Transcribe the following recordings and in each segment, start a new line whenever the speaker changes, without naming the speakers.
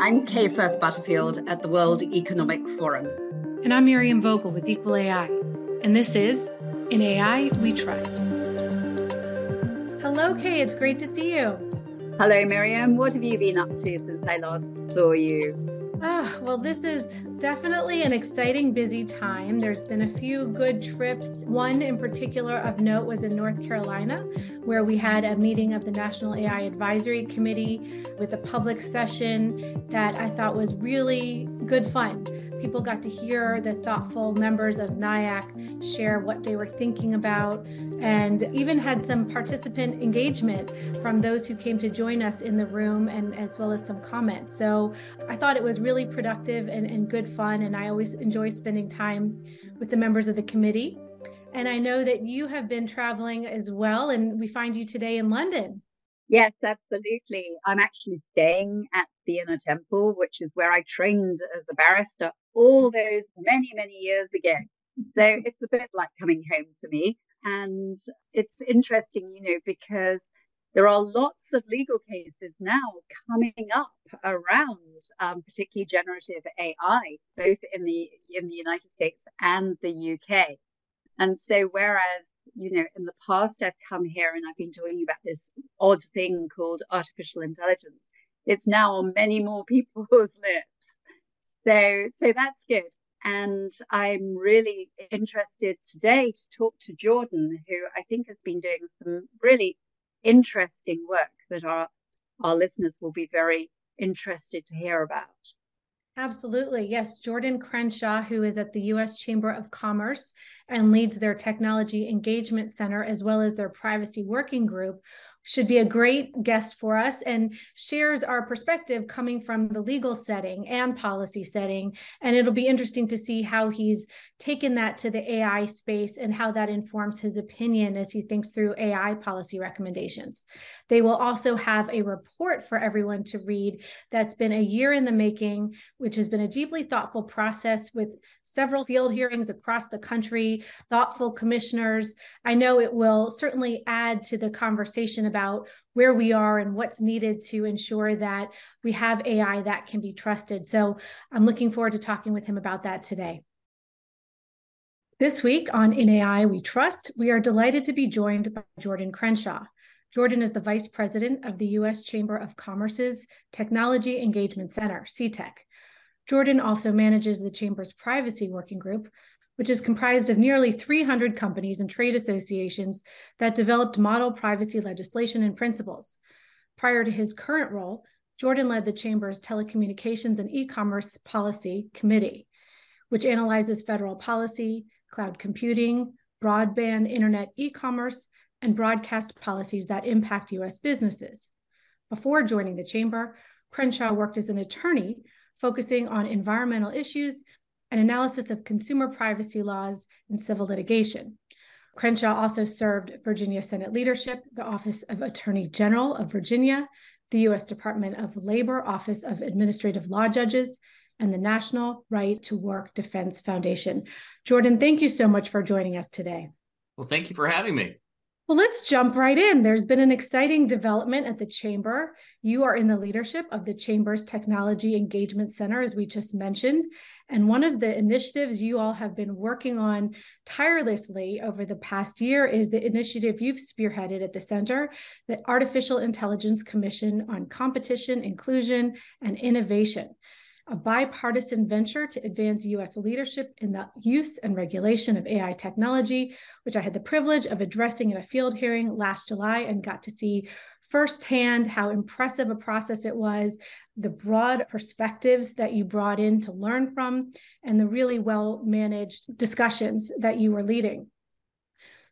I'm Kay Firth Butterfield at the World Economic Forum.
And I'm Miriam Vogel with Equal AI. And this is In AI We Trust. Hello, Kay. It's great to see you.
Hello, Miriam. What have you been up to since I last saw you?
Ah, well, this is definitely an exciting, busy time. There's been a few good trips. One in particular of note was in North Carolina, where we had a meeting of the National AI Advisory Committee with a public session that I thought was really good fun. People got to hear the thoughtful members of NIAC share what they were thinking about and even had some participant engagement from those who came to join us in the room and as well as some comments. So I thought it was really productive and, and good fun. And I always enjoy spending time with the members of the committee. And I know that you have been traveling as well, and we find you today in London.
Yes, absolutely. I'm actually staying at the Inner Temple, which is where I trained as a barrister all those many, many years ago. So it's a bit like coming home for me. And it's interesting, you know, because there are lots of legal cases now coming up around, um, particularly generative AI, both in the in the United States and the UK. And so, whereas you know, in the past I've come here and I've been talking about this odd thing called artificial intelligence, it's now on many more people's lips. So, so that's good. And I'm really interested today to talk to Jordan, who I think has been doing some really interesting work that our, our listeners will be very interested to hear about.
Absolutely. Yes. Jordan Crenshaw, who is at the U.S. Chamber of Commerce and leads their Technology Engagement Center as well as their Privacy Working Group, should be a great guest for us and shares our perspective coming from the legal setting and policy setting. And it'll be interesting to see how he's taken that to the AI space and how that informs his opinion as he thinks through AI policy recommendations. They will also have a report for everyone to read that's been a year in the making, which has been a deeply thoughtful process with several field hearings across the country, thoughtful commissioners. I know it will certainly add to the conversation about where we are and what's needed to ensure that we have AI that can be trusted. So I'm looking forward to talking with him about that today. This week on In AI We Trust, we are delighted to be joined by Jordan Crenshaw. Jordan is the Vice President of the U.S. Chamber of Commerce's Technology Engagement Center, CTEC. Jordan also manages the Chamber's Privacy Working Group, which is comprised of nearly 300 companies and trade associations that developed model privacy legislation and principles. Prior to his current role, Jordan led the Chamber's Telecommunications and E-commerce Policy Committee, which analyzes federal policy, cloud computing, broadband internet e-commerce, and broadcast policies that impact U.S. businesses. Before joining the Chamber, Crenshaw worked as an attorney focusing on environmental issues and analysis of consumer privacy laws and civil litigation. Crenshaw also served Virginia Senate leadership, the Office of Attorney General of Virginia, the U.S. Department of Labor Office of Administrative Law Judges, and the National Right to Work Defense Foundation. Jordan, thank you so much for joining us today.
Well, thank you for having me.
Well, let's jump right in. There's been an exciting development at the Chamber. You are in the leadership of the Chamber's Technology Engagement Center, as we just mentioned. And one of the initiatives you all have been working on tirelessly over the past year is the initiative you've spearheaded at the center, the Artificial Intelligence Commission on Competition, Inclusion, and Innovation a bipartisan venture to advance U.S. leadership in the use and regulation of AI technology, which I had the privilege of addressing in a field hearing last July and got to see firsthand how impressive a process it was, the broad perspectives that you brought in to learn from, and the really well managed discussions that you were leading.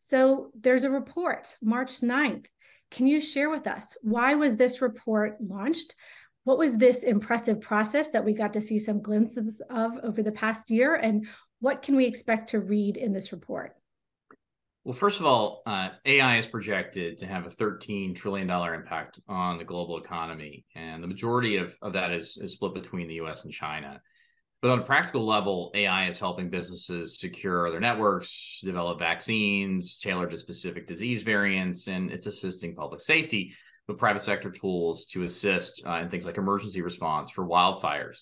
So there's a report, March 9th. Can you share with us why was this report launched? What was this impressive process that we got to see some glimpses of over the past year? And what can we expect to read in this report?
Well first of all uh, ai is projected to have a $13 trillion impact on the global economy and the majority of, of that is, is split between the us and china. But on a practical level ai is helping businesses secure their networks develop vaccines tailored to specific disease variants and it's assisting public safety with private sector tools to assist uh, in things like emergency response for wildfires.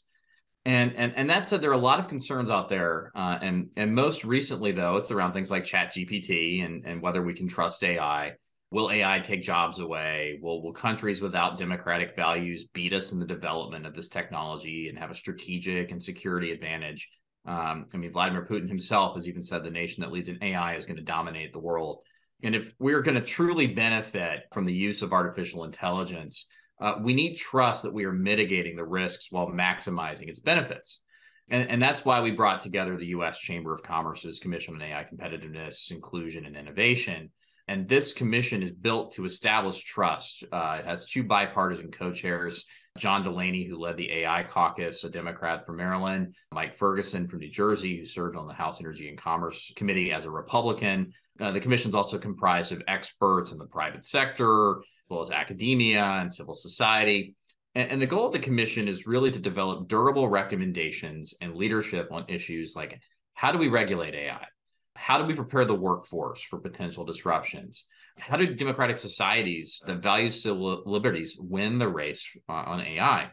And, and and that said, there are a lot of concerns out there, uh, and and most recently though, it's around things like Chat GPT and and whether we can trust AI. Will AI take jobs away? Will will countries without democratic values beat us in the development of this technology and have a strategic and security advantage? Um, I mean, Vladimir Putin himself has even said the nation that leads in AI is going to dominate the world. And if we're going to truly benefit from the use of artificial intelligence, uh, we need trust that we are mitigating the risks while maximizing its benefits. And, and that's why we brought together the U.S. Chamber of Commerce's Commission on AI Competitiveness, Inclusion, and Innovation. And this commission is built to establish trust. Uh, it has two bipartisan co chairs John Delaney, who led the AI caucus, a Democrat from Maryland, Mike Ferguson from New Jersey, who served on the House Energy and Commerce Committee as a Republican. Uh, the commission is also comprised of experts in the private sector, as well as academia and civil society. And, and the goal of the commission is really to develop durable recommendations and leadership on issues like how do we regulate AI? How do we prepare the workforce for potential disruptions? How do democratic societies that value civil liberties win the race uh, on AI?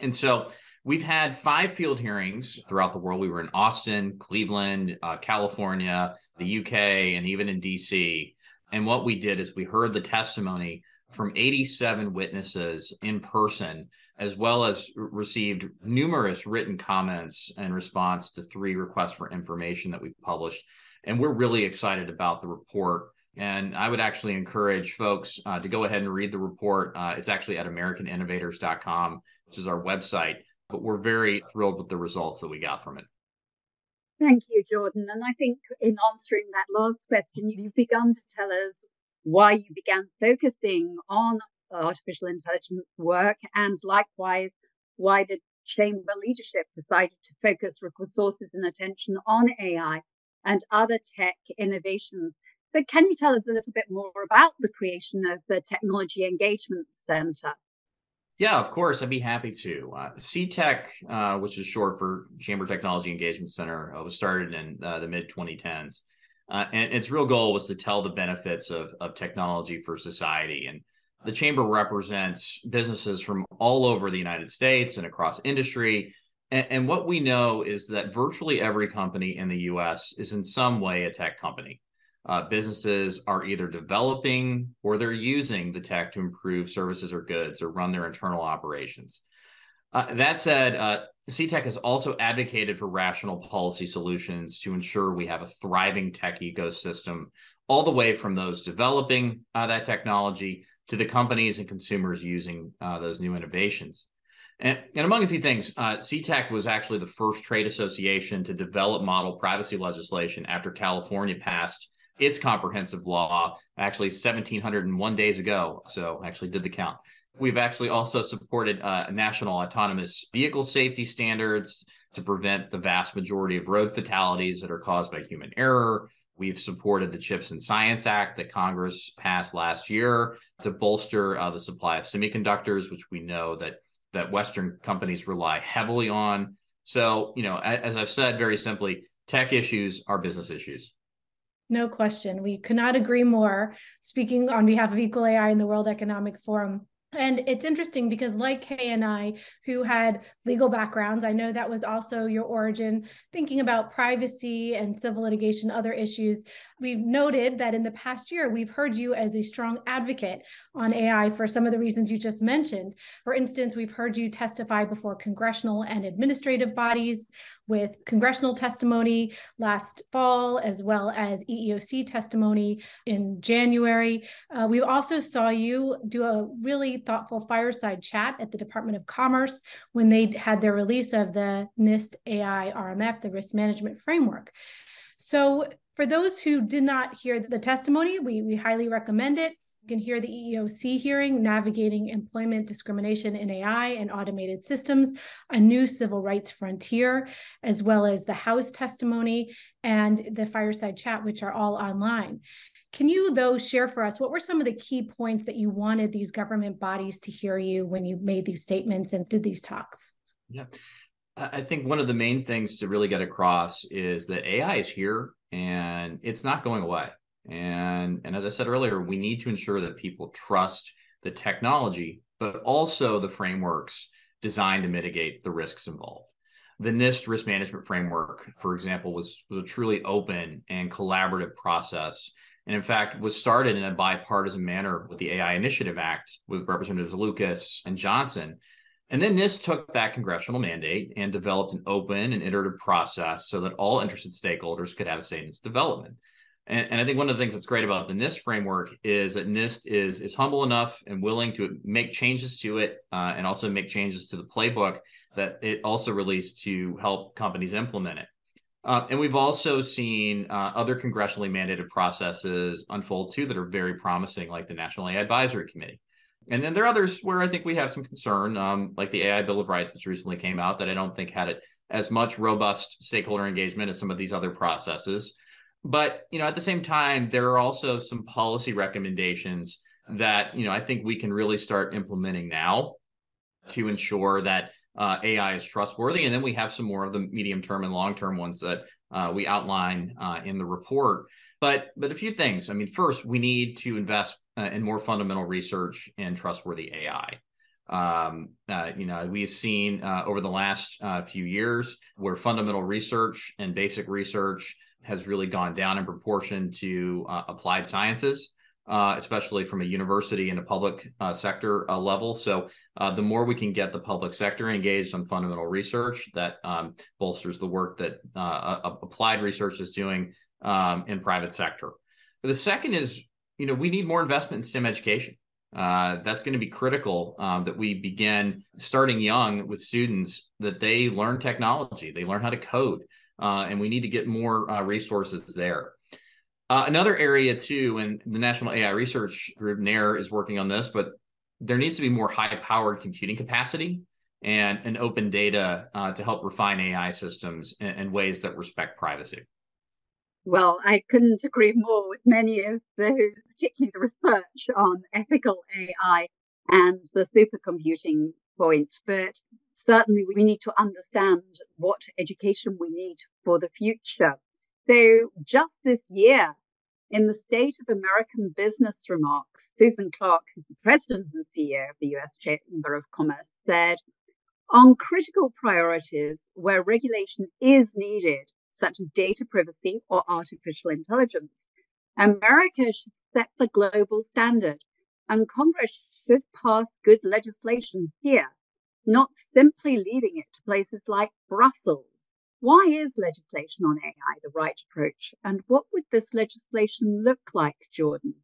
And so we've had five field hearings throughout the world. We were in Austin, Cleveland, uh, California, the UK, and even in DC. And what we did is we heard the testimony from 87 witnesses in person, as well as received numerous written comments in response to three requests for information that we published. And we're really excited about the report and I would actually encourage folks uh, to go ahead and read the report. Uh, it's actually at AmericanInnovators.com, which is our website. But we're very thrilled with the results that we got from it.
Thank you, Jordan. And I think in answering that last question, you've begun to tell us why you began focusing on artificial intelligence work and likewise why the chamber leadership decided to focus resources and attention on AI and other tech innovations but can you tell us a little bit more about the creation of the Technology Engagement Center?
Yeah, of course, I'd be happy to. Uh, CTEC, uh, which is short for Chamber Technology Engagement Center, uh, was started in uh, the mid 2010s. Uh, and its real goal was to tell the benefits of, of technology for society. And the Chamber represents businesses from all over the United States and across industry. And, and what we know is that virtually every company in the US is in some way a tech company uh, businesses are either developing or they're using the tech to improve services or goods or run their internal operations. Uh, that said, uh, CTEC has also advocated for rational policy solutions to ensure we have a thriving tech ecosystem, all the way from those developing uh, that technology to the companies and consumers using uh, those new innovations. And, and, among a few things, uh, CTEC was actually the first trade association to develop model privacy legislation after California passed its comprehensive law actually 1701 days ago. So actually did the count. We've actually also supported uh, national autonomous vehicle safety standards to prevent the vast majority of road fatalities that are caused by human error. We've supported the Chips and Science Act that Congress passed last year to bolster uh, the supply of semiconductors, which we know that that Western companies rely heavily on. So, you know, as I've said very simply, tech issues are business issues.
No question. We could not agree more. Speaking on behalf of Equal AI and the World Economic Forum, and it's interesting because, like Kay and I, who had legal backgrounds, I know that was also your origin, thinking about privacy and civil litigation, other issues. We've noted that in the past year, we've heard you as a strong advocate on AI for some of the reasons you just mentioned. For instance, we've heard you testify before congressional and administrative bodies with congressional testimony last fall, as well as EEOC testimony in January. Uh, we also saw you do a really thoughtful fireside chat at the Department of Commerce when they had their release of the NIST AI RMF, the risk management framework. So, for those who did not hear the testimony, we, we highly recommend it. You can hear the EEOC hearing, Navigating Employment Discrimination in AI and Automated Systems, a new civil rights frontier, as well as the House testimony and the fireside chat, which are all online. Can you, though, share for us what were some of the key points that you wanted these government bodies to hear you when you made these statements and did these talks?
Yeah. I think one of the main things to really get across is that AI is here and it's not going away. And and as I said earlier, we need to ensure that people trust the technology, but also the frameworks designed to mitigate the risks involved. The NIST risk management framework, for example, was, was a truly open and collaborative process. And in fact, was started in a bipartisan manner with the AI Initiative Act with Representatives Lucas and Johnson. And then NIST took that congressional mandate and developed an open and iterative process so that all interested stakeholders could have a say in its development. And, and, I think one of the things that's great about the NIST framework is that NIST is is humble enough and willing to make changes to it, uh, and also make changes to the playbook that it also released to help companies implement it. Uh, and we've also seen uh, other congressionally mandated processes unfold too that are very promising, like the National AI Advisory Committee. And then there are others where I think we have some concern, um, like the AI Bill of Rights, which recently came out, that I don't think had it as much robust stakeholder engagement as some of these other processes. But you know, at the same time, there are also some policy recommendations that you know I think we can really start implementing now to ensure that uh, AI is trustworthy, and then we have some more of the medium term and long term ones that uh, we outline uh, in the report. But but a few things. I mean, first, we need to invest uh, in more fundamental research and trustworthy AI. Um, uh, you know, we've seen uh, over the last uh, few years where fundamental research and basic research has really gone down in proportion to uh, applied sciences, uh, especially from a university and a public uh, sector uh, level. So, uh, the more we can get the public sector engaged on fundamental research, that um, bolsters the work that uh, applied research is doing um, in private sector. The second is, you know, we need more investment in STEM education. that's going to be critical um, that we begin starting young with students that they learn technology, they learn how to code, uh, and we need to get more uh, resources there. Uh, another area too, and the National AI Research Group NAIRR is working on this, but there needs to be more high-powered computing capacity and, an open data uh, to help refine AI systems in, in ways that respect privacy.
Well, I couldn't agree more with many of those, particularly the research on ethical AI and the supercomputing point. But certainly we need to understand what education we need for the future. So just this year, in the State of American Business remarks, Suzanne Clark, who's the president and CEO of the US Chamber of Commerce, said, on critical priorities where regulation is needed, such as data privacy or artificial intelligence, America should set the global standard and Congress should pass good legislation here not simply leaving it to places like Brussels. Why is legislation on AI the right approach? And what would this legislation look like, Jordan?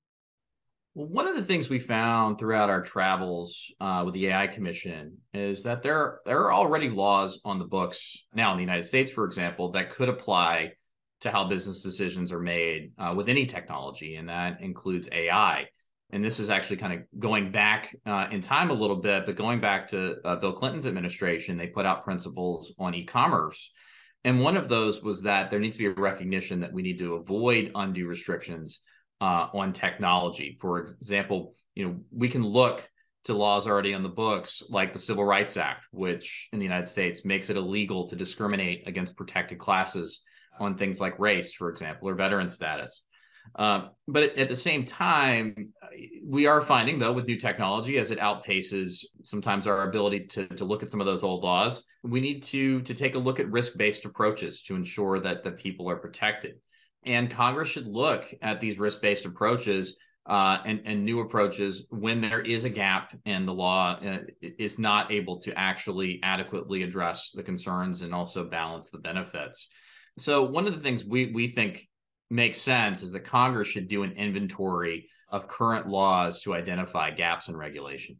Well, one of the things we found throughout our travels uh, with the AI Commission is that there, there are already laws on the books now in the United States, for example, that could apply to how business decisions are made uh, with any technology, and that includes AI and this is actually kind of going back uh, in time a little bit, but going back to uh, Bill Clinton's administration, they put out principles on e-commerce, and one of those was that there needs to be a recognition that we need to avoid undue restrictions uh, on technology. For example, you know we can look to laws already on the books, like the Civil Rights Act, which in the United States makes it illegal to discriminate against protected classes on things like race, for example, or veteran status. Uh, but at the same time, we are finding though with new technology as it outpaces sometimes our ability to, to look at some of those old laws, we need to to take a look at risk-based approaches to ensure that the people are protected. And Congress should look at these risk-based approaches uh, and, and new approaches when there is a gap and the law uh, is not able to actually adequately address the concerns and also balance the benefits. So one of the things we we think makes sense is that Congress should do an inventory of current laws to identify gaps in regulation.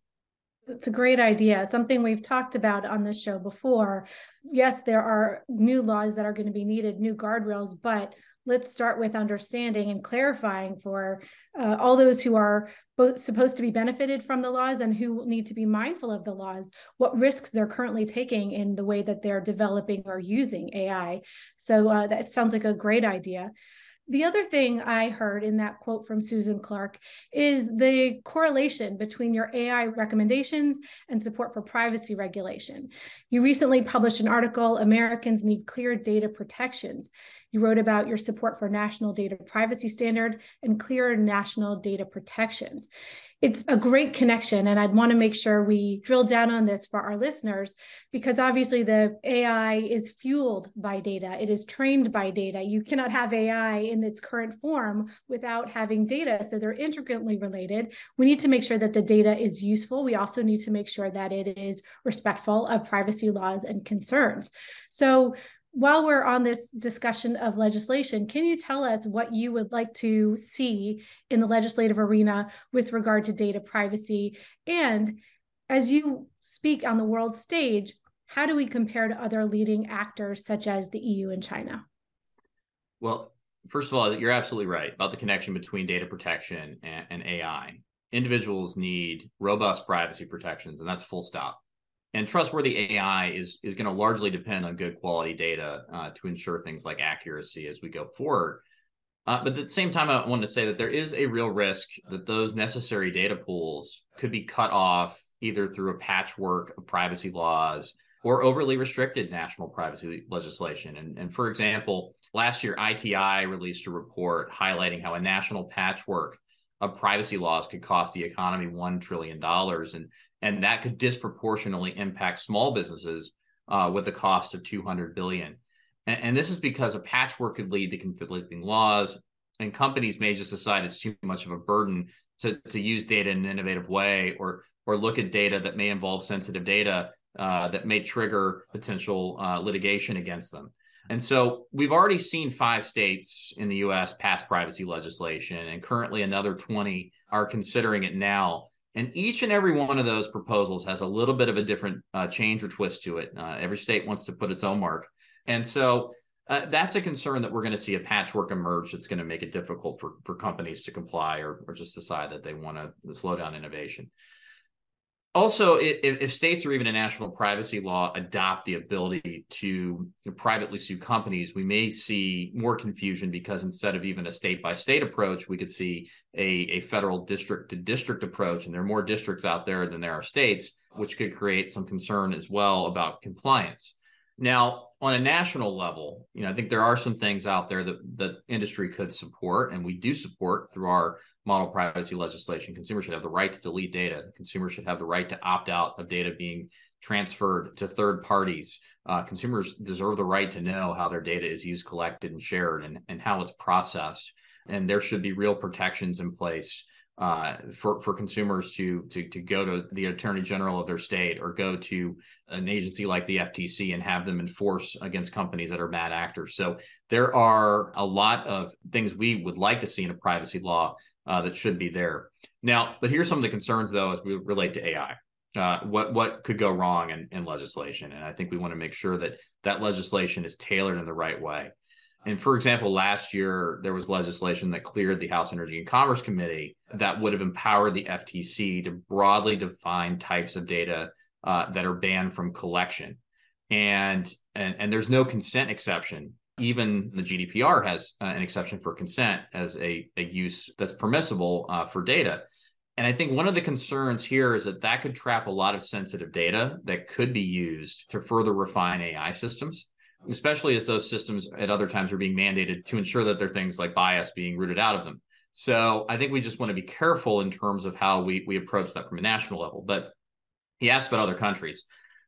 It's a great idea. Something we've talked about on this show before. Yes, there are new laws that are going to be needed, new guardrails, but let's start with understanding and clarifying for uh, all those who are both supposed to be benefited from the laws and who need to be mindful of the laws, what risks they're currently taking in the way that they're developing or using AI. So uh, that sounds like a great idea. The other thing I heard in that quote from Suzanne Clark is the correlation between your AI recommendations and support for privacy regulation. You recently published an article, Americans Need Clear Data Protections. You wrote about your support for national data privacy standard and clear national data protections. It's a great connection. And I'd want to make sure we drill down on this for our listeners because obviously the AI is fueled by data, it is trained by data. You cannot have AI in its current form without having data. So they're intricately related. We need to make sure that the data is useful. We also need to make sure that it is respectful of privacy laws and concerns. So while we're on this discussion of legislation, can you tell us what you would like to see in the legislative arena with regard to data privacy? And as you speak on the world stage, how do we compare to other leading actors such as the EU and China?
Well, first of all, you're absolutely right about the connection between data protection and, and AI. Individuals need robust privacy protections, and that's full stop and trustworthy AI is is going to largely depend on good quality data uh, to ensure things like accuracy as we go forward. Uh, but at the same time, I want to say that there is a real risk that those necessary data pools could be cut off either through a patchwork of privacy laws or overly restricted national privacy legislation. And, and for example, last year, ITI released a report highlighting how a national patchwork of privacy laws could cost the economy $1 trillion. And and that could disproportionately impact small businesses uh, with a cost of 200 billion. And, and this is because a patchwork could lead to conflicting laws, and companies may just decide it's too much of a burden to, to use data in an innovative way or or look at data that may involve sensitive data uh, that may trigger potential uh, litigation against them. And so we've already seen five states in the US pass privacy legislation, and currently another 20 are considering it now. And each and every one of those proposals has a little bit of a different uh, change or twist to it. Uh, every state wants to put its own mark. And so uh, that's a concern that we're going to see a patchwork emerge that's going to make it difficult for, for companies to comply or, or just decide that they want to slow down innovation also if, if, states or even a national privacy law adopt the ability to privately sue companies we may see more confusion because instead of even a state by state approach we could see a, a federal district to district approach. And there are more districts out there than there are states which could create some concern as well about compliance. Now on a national level you know i think there are some things out there that the industry could support and we do support through our model privacy legislation, consumers should have the right to delete data. Consumers should have the right to opt out of data being transferred to third parties. Uh, consumers deserve the right to know how their data is used, collected, and shared, and, and how it's processed. And there should be real protections in place uh, for for consumers to to to go to the attorney general of their state or go to an agency like the FTC and have them enforce against companies that are bad actors. So there are a lot of things we would like to see in a privacy law uh, that should be there. Now, but here's some of the concerns though as we relate to AI. Uh, what what could go wrong in, in legislation, and I think we want to make sure that that legislation is tailored in the right way. And for example, last year there was legislation that cleared the House Energy and Commerce Committee that would have empowered the FTC to broadly define types of data uh, that are banned from collection. And, and and there's no consent exception even the GDPR has uh, an exception for consent as a, a use that's permissible uh, for data. And I think one of the concerns here is that that could trap a lot of sensitive data that could be used to further refine AI systems, especially as those systems at other times are being mandated to ensure that there are things like bias being rooted out of them. So I think we just want to be careful in terms of how we, we approach that from a national level. But he asked about other countries.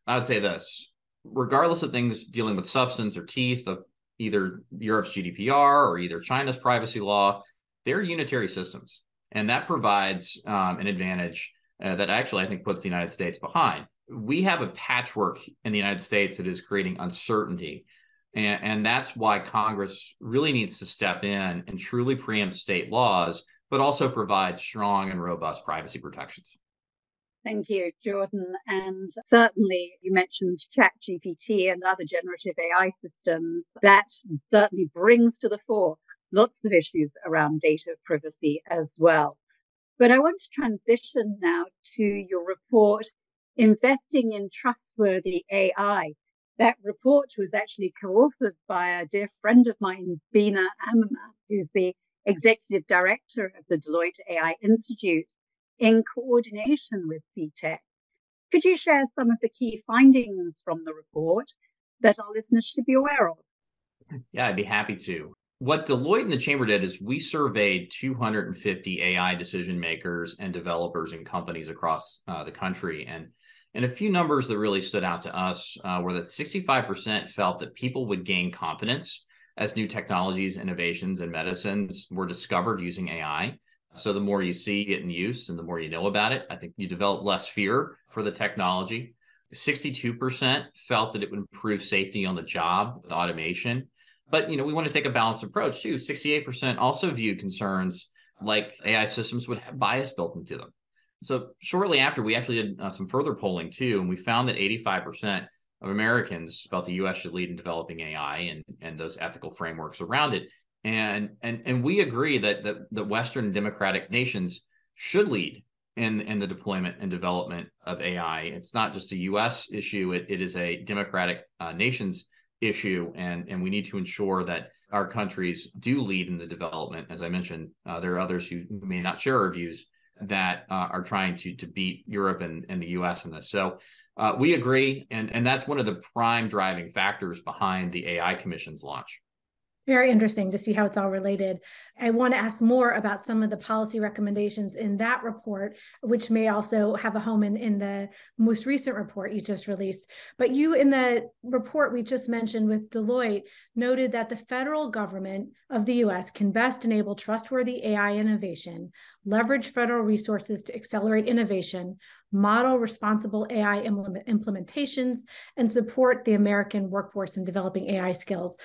I would say this regardless of things dealing with substance or teeth of either Europe's GDPR or either China's privacy law, they're unitary systems. And that provides um, an advantage uh, that actually I think puts the United States behind. We have a patchwork in the United States that is creating uncertainty. And, and that's why Congress really needs to step in and truly preempt state laws, but also provide strong and robust privacy protections.
Thank you, Jordan. And certainly you mentioned ChatGPT and other generative AI systems. That certainly brings to the fore lots of issues around data privacy as well. But I want to transition now to your report, Investing in Trustworthy AI. That report was actually co-authored by a dear friend of mine, Beena Ammanath, who's the executive director of the Deloitte AI Institute in coordination with CTEC. Could you share some of the key findings from the report that our listeners should be aware of?
Yeah, I'd be happy to. what Deloitte and the Chamber did is we surveyed 250 AI decision makers and developers and companies across uh, the country. And, and a few numbers that really stood out to us uh, were that 65% felt that people would gain confidence as new technologies, innovations, and medicines were discovered using AI. So the more you see it in use and the more you know about it, I think you develop less fear for the technology. 62% felt that it would improve safety on the job with automation but you know, we want to take a balanced approach too. 68% also viewed concerns like AI systems would have bias built into them. So shortly after, we actually did uh, some further polling too, and we found that 85% of Americans felt the U.S. should lead in developing AI and and those ethical frameworks around it. And and and we agree that that the Western democratic nations should lead in in the deployment and development of AI. It's not just a U.S. issue; it, it is a democratic uh, nations issue, and and we need to ensure that our countries do lead in the development. As I mentioned, uh, there are others who may not share our views that uh, are trying to to beat Europe and, and the U.S. in this. So uh, we agree, and and that's one of the prime driving factors behind the AI Commission's launch.
Very interesting to see how it's all related. I want to ask more about some of the policy recommendations in that report, which may also have a home in, in the most recent report you just released. But you, in the report we just mentioned with Deloitte, noted that the federal government of the US can best enable trustworthy AI innovation, leverage federal resources to accelerate innovation, model responsible AI implementations, and support the American workforce in developing AI skills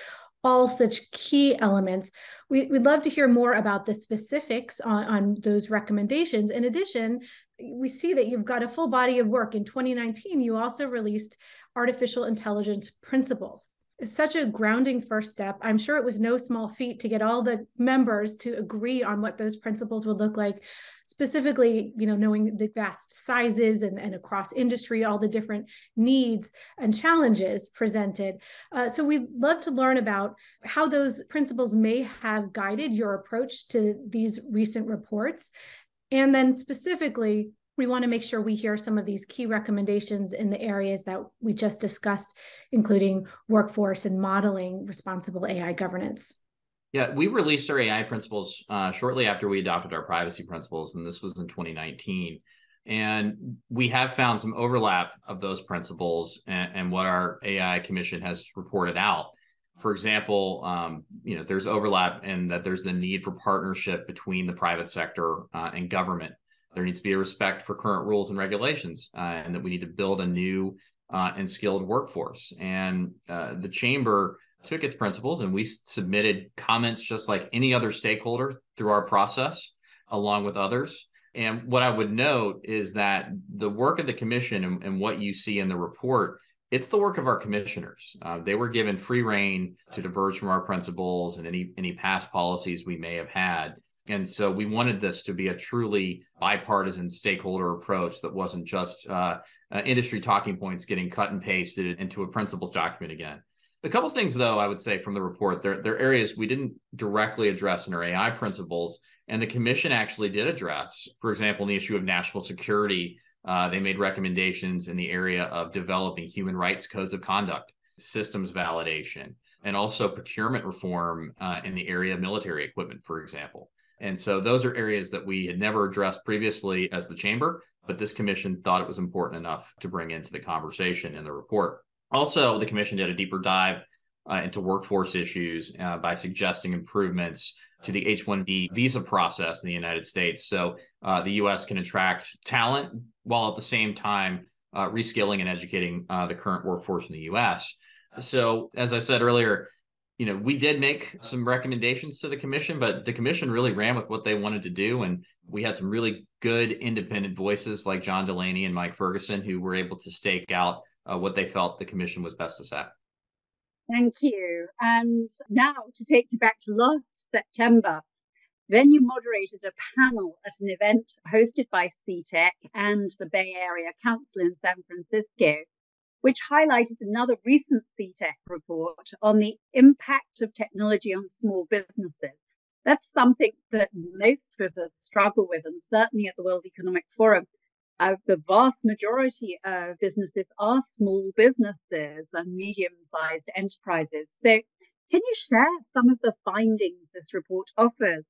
all such key elements. We, would love to hear more about the specifics on, on those recommendations. In addition, we see that you've got a full body of work. In 2019, you also released Artificial Intelligence Principles. Such a grounding first step. I'm sure it was no small feat to get all the members to agree on what those principles would look like specifically, you know, knowing the vast sizes and, and across industry, all the different needs and challenges presented. Uh, so we'd love to learn about how those principles may have guided your approach to these recent reports. And then specifically, we want to make sure we hear some of these key recommendations in the areas that we just discussed, including workforce and modeling responsible AI governance.
Yeah, we released our AI principles uh, shortly after we adopted our privacy principles, and this was in 2019. And we have found some overlap of those principles and, and what our AI Commission has reported out. For example, um, you know, there's overlap in that there's the need for partnership between the private sector uh, and government. There needs to be a respect for current rules and regulations, uh, and that we need to build a new uh, and skilled workforce. And uh, the chamber took its principles and we submitted comments just like any other stakeholder through our process, along with others. And what I would note is that the work of the commission and, and what you see in the report, it's the work of our commissioners. Uh, they were given free reign to diverge from our principles and any any past policies we may have had. And so we wanted this to be a truly bipartisan stakeholder approach that wasn't just uh, uh, industry talking points getting cut and pasted into a principles document again. A couple things, though, I would say from the report, there, there are areas we didn't directly address in our AI principles, and the commission actually did address. For example, in the issue of national security, uh, they made recommendations in the area of developing human rights codes of conduct, systems validation, and also procurement reform uh, in the area of military equipment, for example. And so those are areas that we had never addressed previously as the chamber, but this commission thought it was important enough to bring into the conversation in the report. Also, the commission did a deeper dive uh, into workforce issues uh, by suggesting improvements to the H 1B visa process in the United States. So uh, the US can attract talent while at the same time uh, reskilling and educating uh, the current workforce in the US. So, as I said earlier, you know, we did make some recommendations to the commission, but the commission really ran with what they wanted to do. And we had some really good independent voices like John Delaney and Mike Ferguson who were able to stake out uh, what they felt the commission was best to set.
Thank you. And now to take you back to last September, then you moderated a panel at an event hosted by CTEC and the Bay Area Council in San Francisco, which highlighted another recent CTEC report on the impact of technology on small businesses. That's something that most of us struggle with, and certainly at the World Economic Forum, uh, the vast majority of businesses are small businesses and medium sized enterprises. So Can you share some of the findings this report offers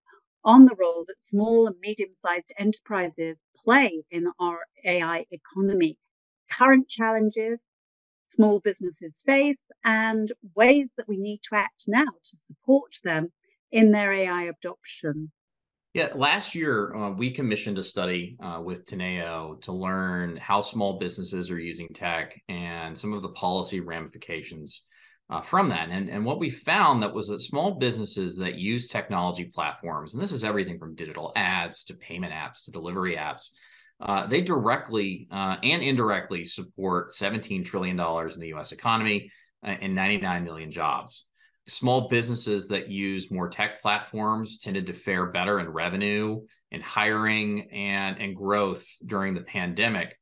on the role that small and medium sized enterprises play in our AI economy, current challenges small businesses face, and ways that we need to act now to support them in their AI adoption?
Yeah, last year uh, we commissioned a study uh, with Teneo to learn how small businesses are using tech and some of the policy ramifications uh, from that. And, and what we found that was that small businesses that use technology platforms, and this is everything from digital ads to payment apps to delivery apps, uh, they directly uh, and indirectly support $17 trillion in the US economy uh, and 99 million jobs small businesses that use more tech platforms tended to fare better in revenue and hiring and, and growth during the pandemic.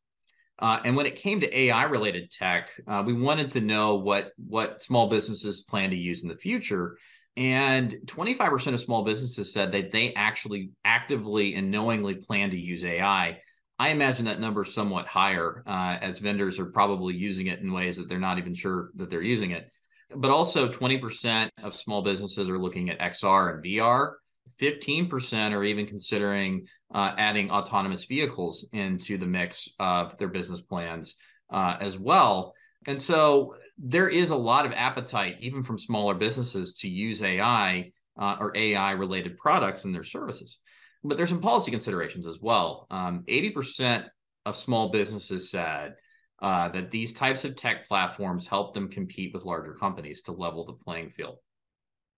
Uh, and when it came to AI related tech, uh, we wanted to know what, what small businesses plan to use in the future. And 25% of small businesses said that they actually actively and knowingly plan to use AI. I imagine that number is somewhat higher uh, as vendors are probably using it in ways that they're not even sure that they're using it but also 20% of small businesses are looking at XR and VR. 15% are even considering uh, adding autonomous vehicles into the mix of their business plans uh, as well. And so there is a lot of appetite, even from smaller businesses, to use AI uh, or AI related products in their services. But there's some policy considerations as well. Um, 80% of small businesses said uh, that these types of tech platforms help them compete with larger companies to level the playing field.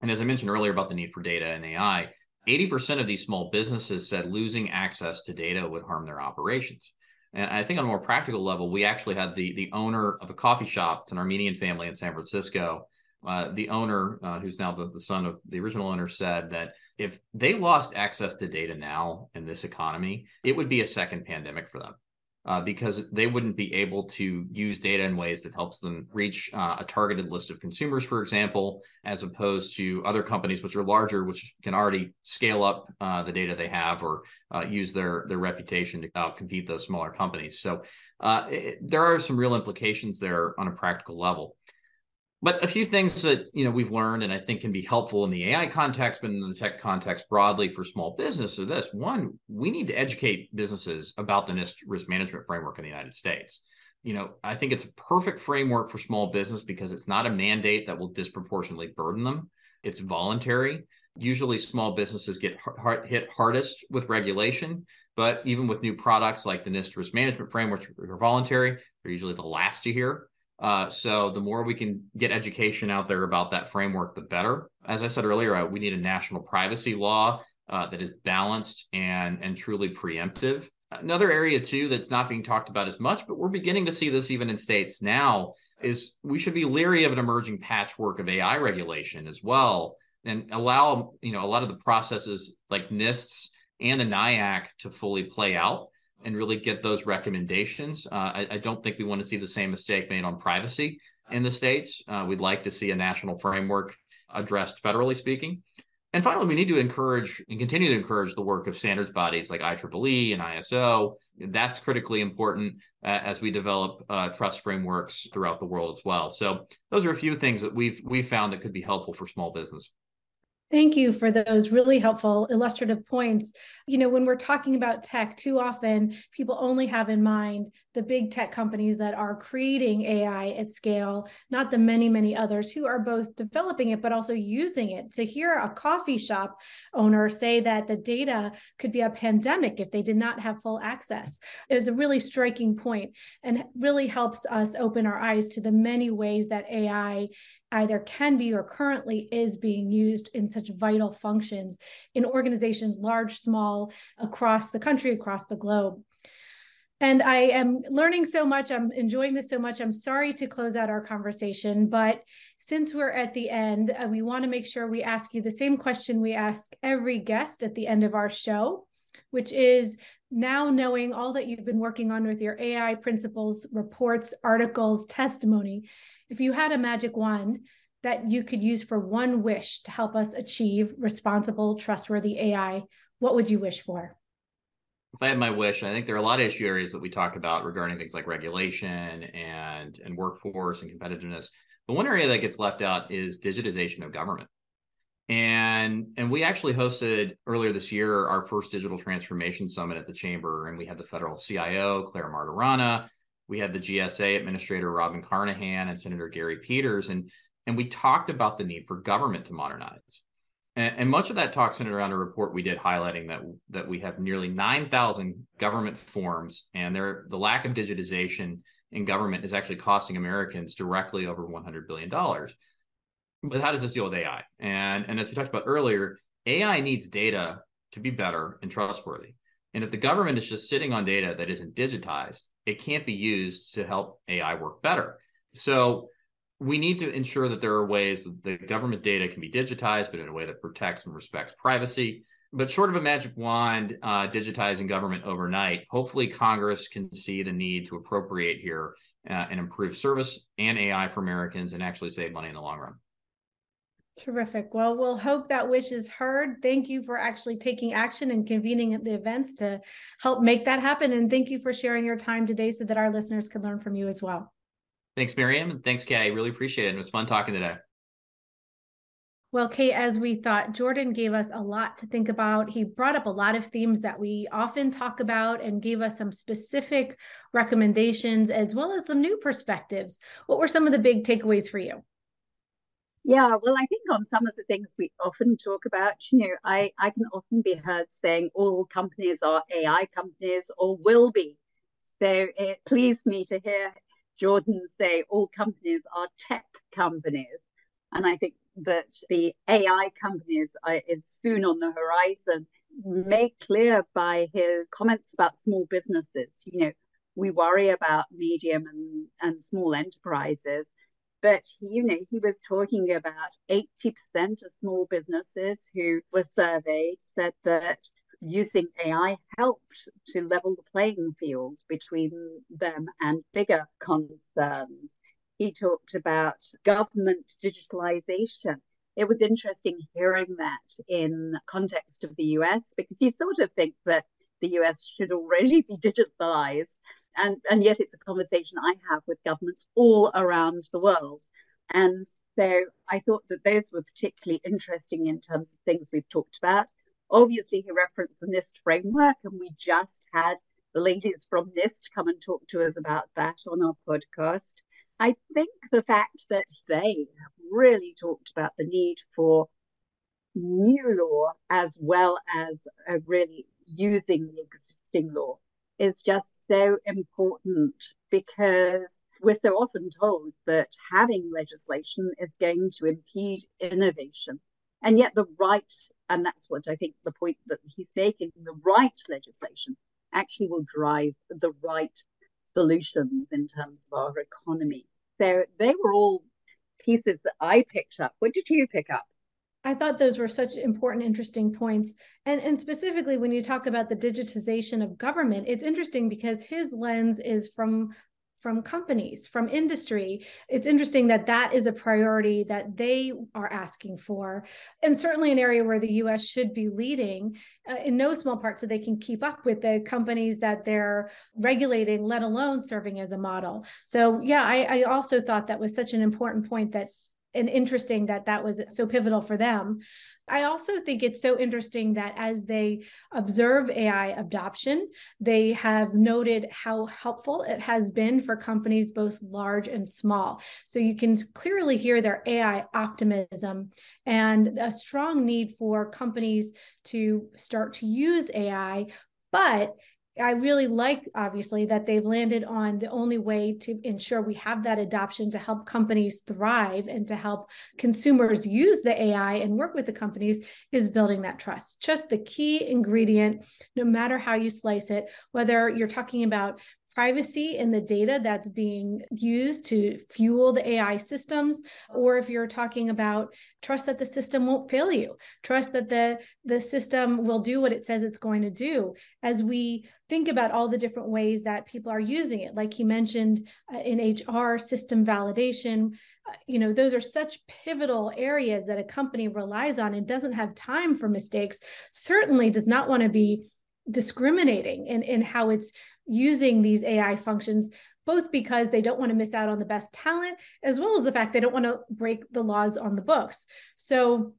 And as I mentioned earlier about the need for data and AI, 80% of these small businesses said losing access to data would harm their operations. And I think on a more practical level, we actually had the, the owner of a coffee shop, it's an Armenian family in San Francisco. Uh, the owner, uh, who's now the, the son of the original owner, said that if they lost access to data now in this economy, it would be a second pandemic for them uh, because they wouldn't be able to use data in ways that helps them reach uh, a targeted list of consumers, for example, as opposed to other companies which are larger, which can already scale up uh, the data they have or uh, use their their reputation to uh, compete those smaller companies. So uh, it, there are some real implications there on a practical level. But a few things that you know we've learned and I think can be helpful in the AI context, but in the tech context broadly for small business are this. One, we need to educate businesses about the NIST risk management framework in the United States. You know, I think it's a perfect framework for small business because it's not a mandate that will disproportionately burden them. It's voluntary. Usually, small businesses get hard, hit hardest with regulation, but even with new products like the NIST risk management framework, which are voluntary, they're usually the last to hear uh, so the more we can get education out there about that framework, the better. As I said earlier, uh, we need a national privacy law uh, that is balanced and and truly preemptive. Another area too that's not being talked about as much, but we're beginning to see this even in states now, is we should be leery of an emerging patchwork of AI regulation as well, and allow you know a lot of the processes like NISTs and the NIAC to fully play out and really get those recommendations. Uh, I, I, don't think we want to see the same mistake made on privacy in the states. Uh, we'd like to see a national framework addressed federally speaking. And finally, we need to encourage and continue to encourage the work of standards bodies like IEEE and ISO. That's critically important uh, as we develop uh, trust frameworks throughout the world as well. So those are a few things that we've we've found that could be helpful for small business.
Thank you for those really helpful illustrative points. You know, when we're talking about tech, too often people only have in mind the big tech companies that are creating AI at scale, not the many, many others who are both developing it, but also using it. To hear a coffee shop owner say that the data could be a pandemic if they did not have full access is a really striking point and really helps us open our eyes to the many ways that AI either can be or currently is being used in such vital functions in organizations, large, small, across the country, across the globe. And I am learning so much. I'm enjoying this so much. I'm sorry to close out our conversation, but since we're at the end, uh, we want to make sure we ask you the same question we ask every guest at the end of our show, which is now knowing all that you've been working on with your AI principles, reports, articles, testimony, if you had a magic wand that you could use for one wish to help us achieve responsible, trustworthy AI, what would you wish for?
If I had my wish, I think there are a lot of issue areas that we talk about regarding things like regulation and and workforce and competitiveness. But one area that gets left out is digitization of government. And and we actually hosted earlier this year our first digital transformation summit at the chamber, and we had the federal CIO Clare Martorana, we had the GSA administrator Robin Carnahan, and Senator Gary Peters, and and we talked about the need for government to modernize. And, and much of that talk centered around a report we did highlighting that that we have nearly 9,000 government forms, and there the lack of digitization in government is actually costing Americans directly over 100 billion dollars. But how does this deal with AI? And and as we talked about earlier, AI needs data to be better and trustworthy. And if the government is just sitting on data that isn't digitized, it can't be used to help AI work better. So we need to ensure that there are ways that the government data can be digitized, but in a way that protects and respects privacy. But short of a magic wand uh, digitizing government overnight, hopefully Congress can see the need to appropriate here uh, and improve service and AI for Americans and actually save money in the long run.
Terrific. Well, we'll hope that wish is heard. Thank you for actually taking action and convening the events to help make that happen. And thank you for sharing your time today so that our listeners can learn from you as well.
Thanks, Miriam. And thanks, Kay. Really appreciate it. It was fun talking today.
Well, Kay, as we thought, Jordan gave us a lot to think about. He brought up a lot of themes that we often talk about and gave us some specific recommendations as well as some new perspectives. What were some of the big takeaways for you?
Yeah, well, I think on some of the things we often talk about, you know, I, I can often be heard saying all companies are AI companies or will be. So it pleased me to hear Jordan say all companies are tech companies. And I think that the AI companies are, is soon on the horizon, made clear by his comments about small businesses. You know, we worry about medium and, and small enterprises, but you know, he was talking about 80% of small businesses who were surveyed said that using AI helped to level the playing field between them and bigger concerns. He talked about government digitalization. It was interesting hearing that in context of the US because you sort of think that the US should already be digitalized. And, and yet it's a conversation I have with governments all around the world. And so I thought that those were particularly interesting in terms of things we've talked about. Obviously, he referenced the NIST framework, and we just had the ladies from NIST come and talk to us about that on our podcast. I think the fact that they really talked about the need for new law as well as uh, really using the existing law is just so important because we're so often told that having legislation is going to impede innovation. And yet, the right and that's what I think the point that he's making the right legislation actually will drive the right solutions in terms of our economy. So they were all pieces that I picked up. What did you pick up?
I thought those were such important, interesting points. And, and specifically, when you talk about the digitization of government, it's interesting because his lens is from from companies, from industry. It's interesting that that is a priority that they are asking for, and certainly an area where the US should be leading uh, in no small part so they can keep up with the companies that they're regulating, let alone serving as a model. So, yeah, I, I also thought that was such an important point that and interesting that that was so pivotal for them. I also think it's so interesting that as they observe AI adoption, they have noted how helpful it has been for companies both large and small. So you can clearly hear their AI optimism and a strong need for companies to start to use AI, but I really like, obviously, that they've landed on the only way to ensure we have that adoption to help companies thrive and to help consumers use the AI and work with the companies is building that trust. Just the key ingredient, no matter how you slice it, whether you're talking about privacy in the data that's being used to fuel the AI systems, or if you're talking about trust that the system won't fail you, trust that the, the system will do what it says it's going to do. As we think about all the different ways that people are using it, like he mentioned uh, in HR, system validation, uh, you know those are such pivotal areas that a company relies on and doesn't have time for mistakes certainly does not want to be discriminating in, in how it's using these AI functions both because they don't want to miss out on the best talent, as well as the fact they don't want to break the laws on the books. So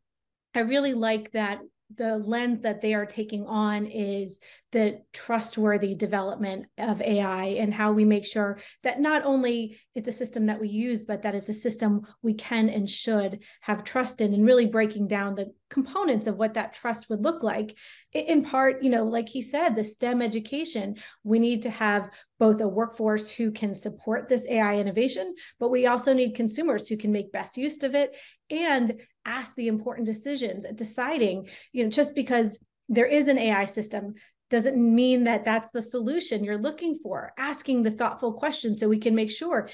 I really like that the lens that they are taking on is the trustworthy development of AI and how we make sure that not only it's a system that we use, but that it's a system we can and should have trust in, and really breaking down the components of what that trust would look like. In part, you know, like he said, the STEM education, we need to have both a workforce who can support this AI innovation, but we also need consumers who can make best use of it and ask the important decisions deciding you know just because there is an ai system doesn't mean that that's the solution you're looking for. Asking the thoughtful questions so we can make sure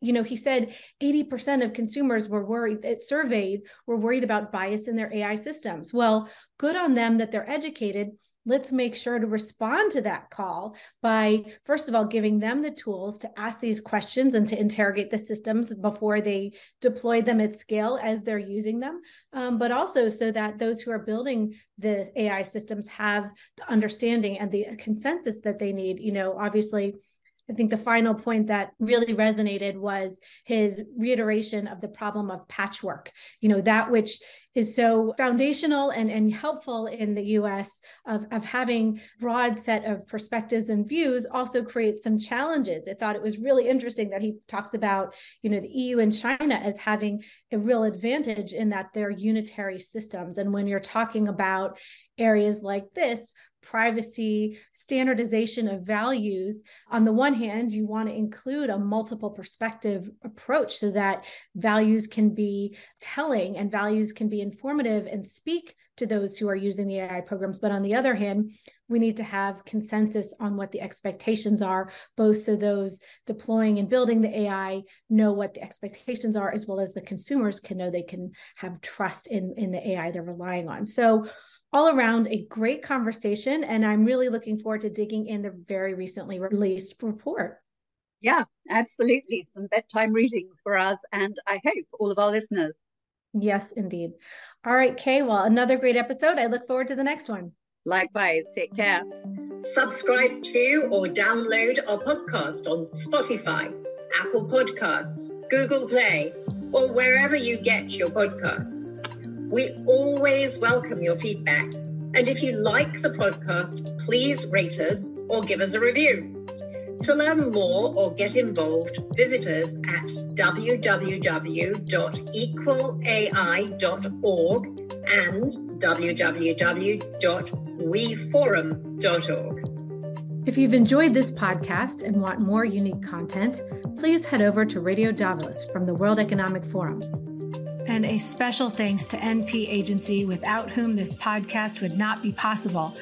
you know he said 80% of consumers were worried it surveyed were worried about bias in their ai systems. Well good on them that they're educated let's make sure to respond to that call by first of all giving them the tools to ask these questions and to interrogate the systems before they deploy them at scale as they're using them um, but also so that those who are building the ai systems have the understanding and the consensus that they need you know obviously I think the final point that really resonated was his reiteration of the problem of patchwork. You know, that which is so foundational and, and helpful in the US of, of having broad set of perspectives and views also creates some challenges. I thought it was really interesting that he talks about, you know, the EU and China as having a real advantage in that they're unitary systems. And when you're talking about areas like this privacy, standardization of values. On the one hand, you want to include a multiple perspective approach so that values can be telling and values can be informative and speak to those who are using the AI programs. But on the other hand, we need to have consensus on what the expectations are, both so those deploying and building the AI know what the expectations are, as well as the consumers can know they can have trust in, in the AI they're relying on. So all around a great conversation. And I'm really looking forward to digging in the very recently released report.
Yeah, absolutely. Some bedtime reading for us, and I hope all of our listeners.
Yes, indeed. All right, Kay. Well, another great episode. I look forward to the next one.
Likewise. Take care.
Subscribe to or download our podcast on Spotify, Apple Podcasts, Google Play, or wherever you get your podcasts. We always welcome your feedback. And if you like the podcast, please rate us or give us a review. To learn more or get involved, visit us at www.equalai.org and www.weforum.org.
If you've enjoyed this podcast and want more unique content, please head over to Radio Davos from the World Economic Forum. And a special thanks to NP Agency, without whom this podcast would not be possible.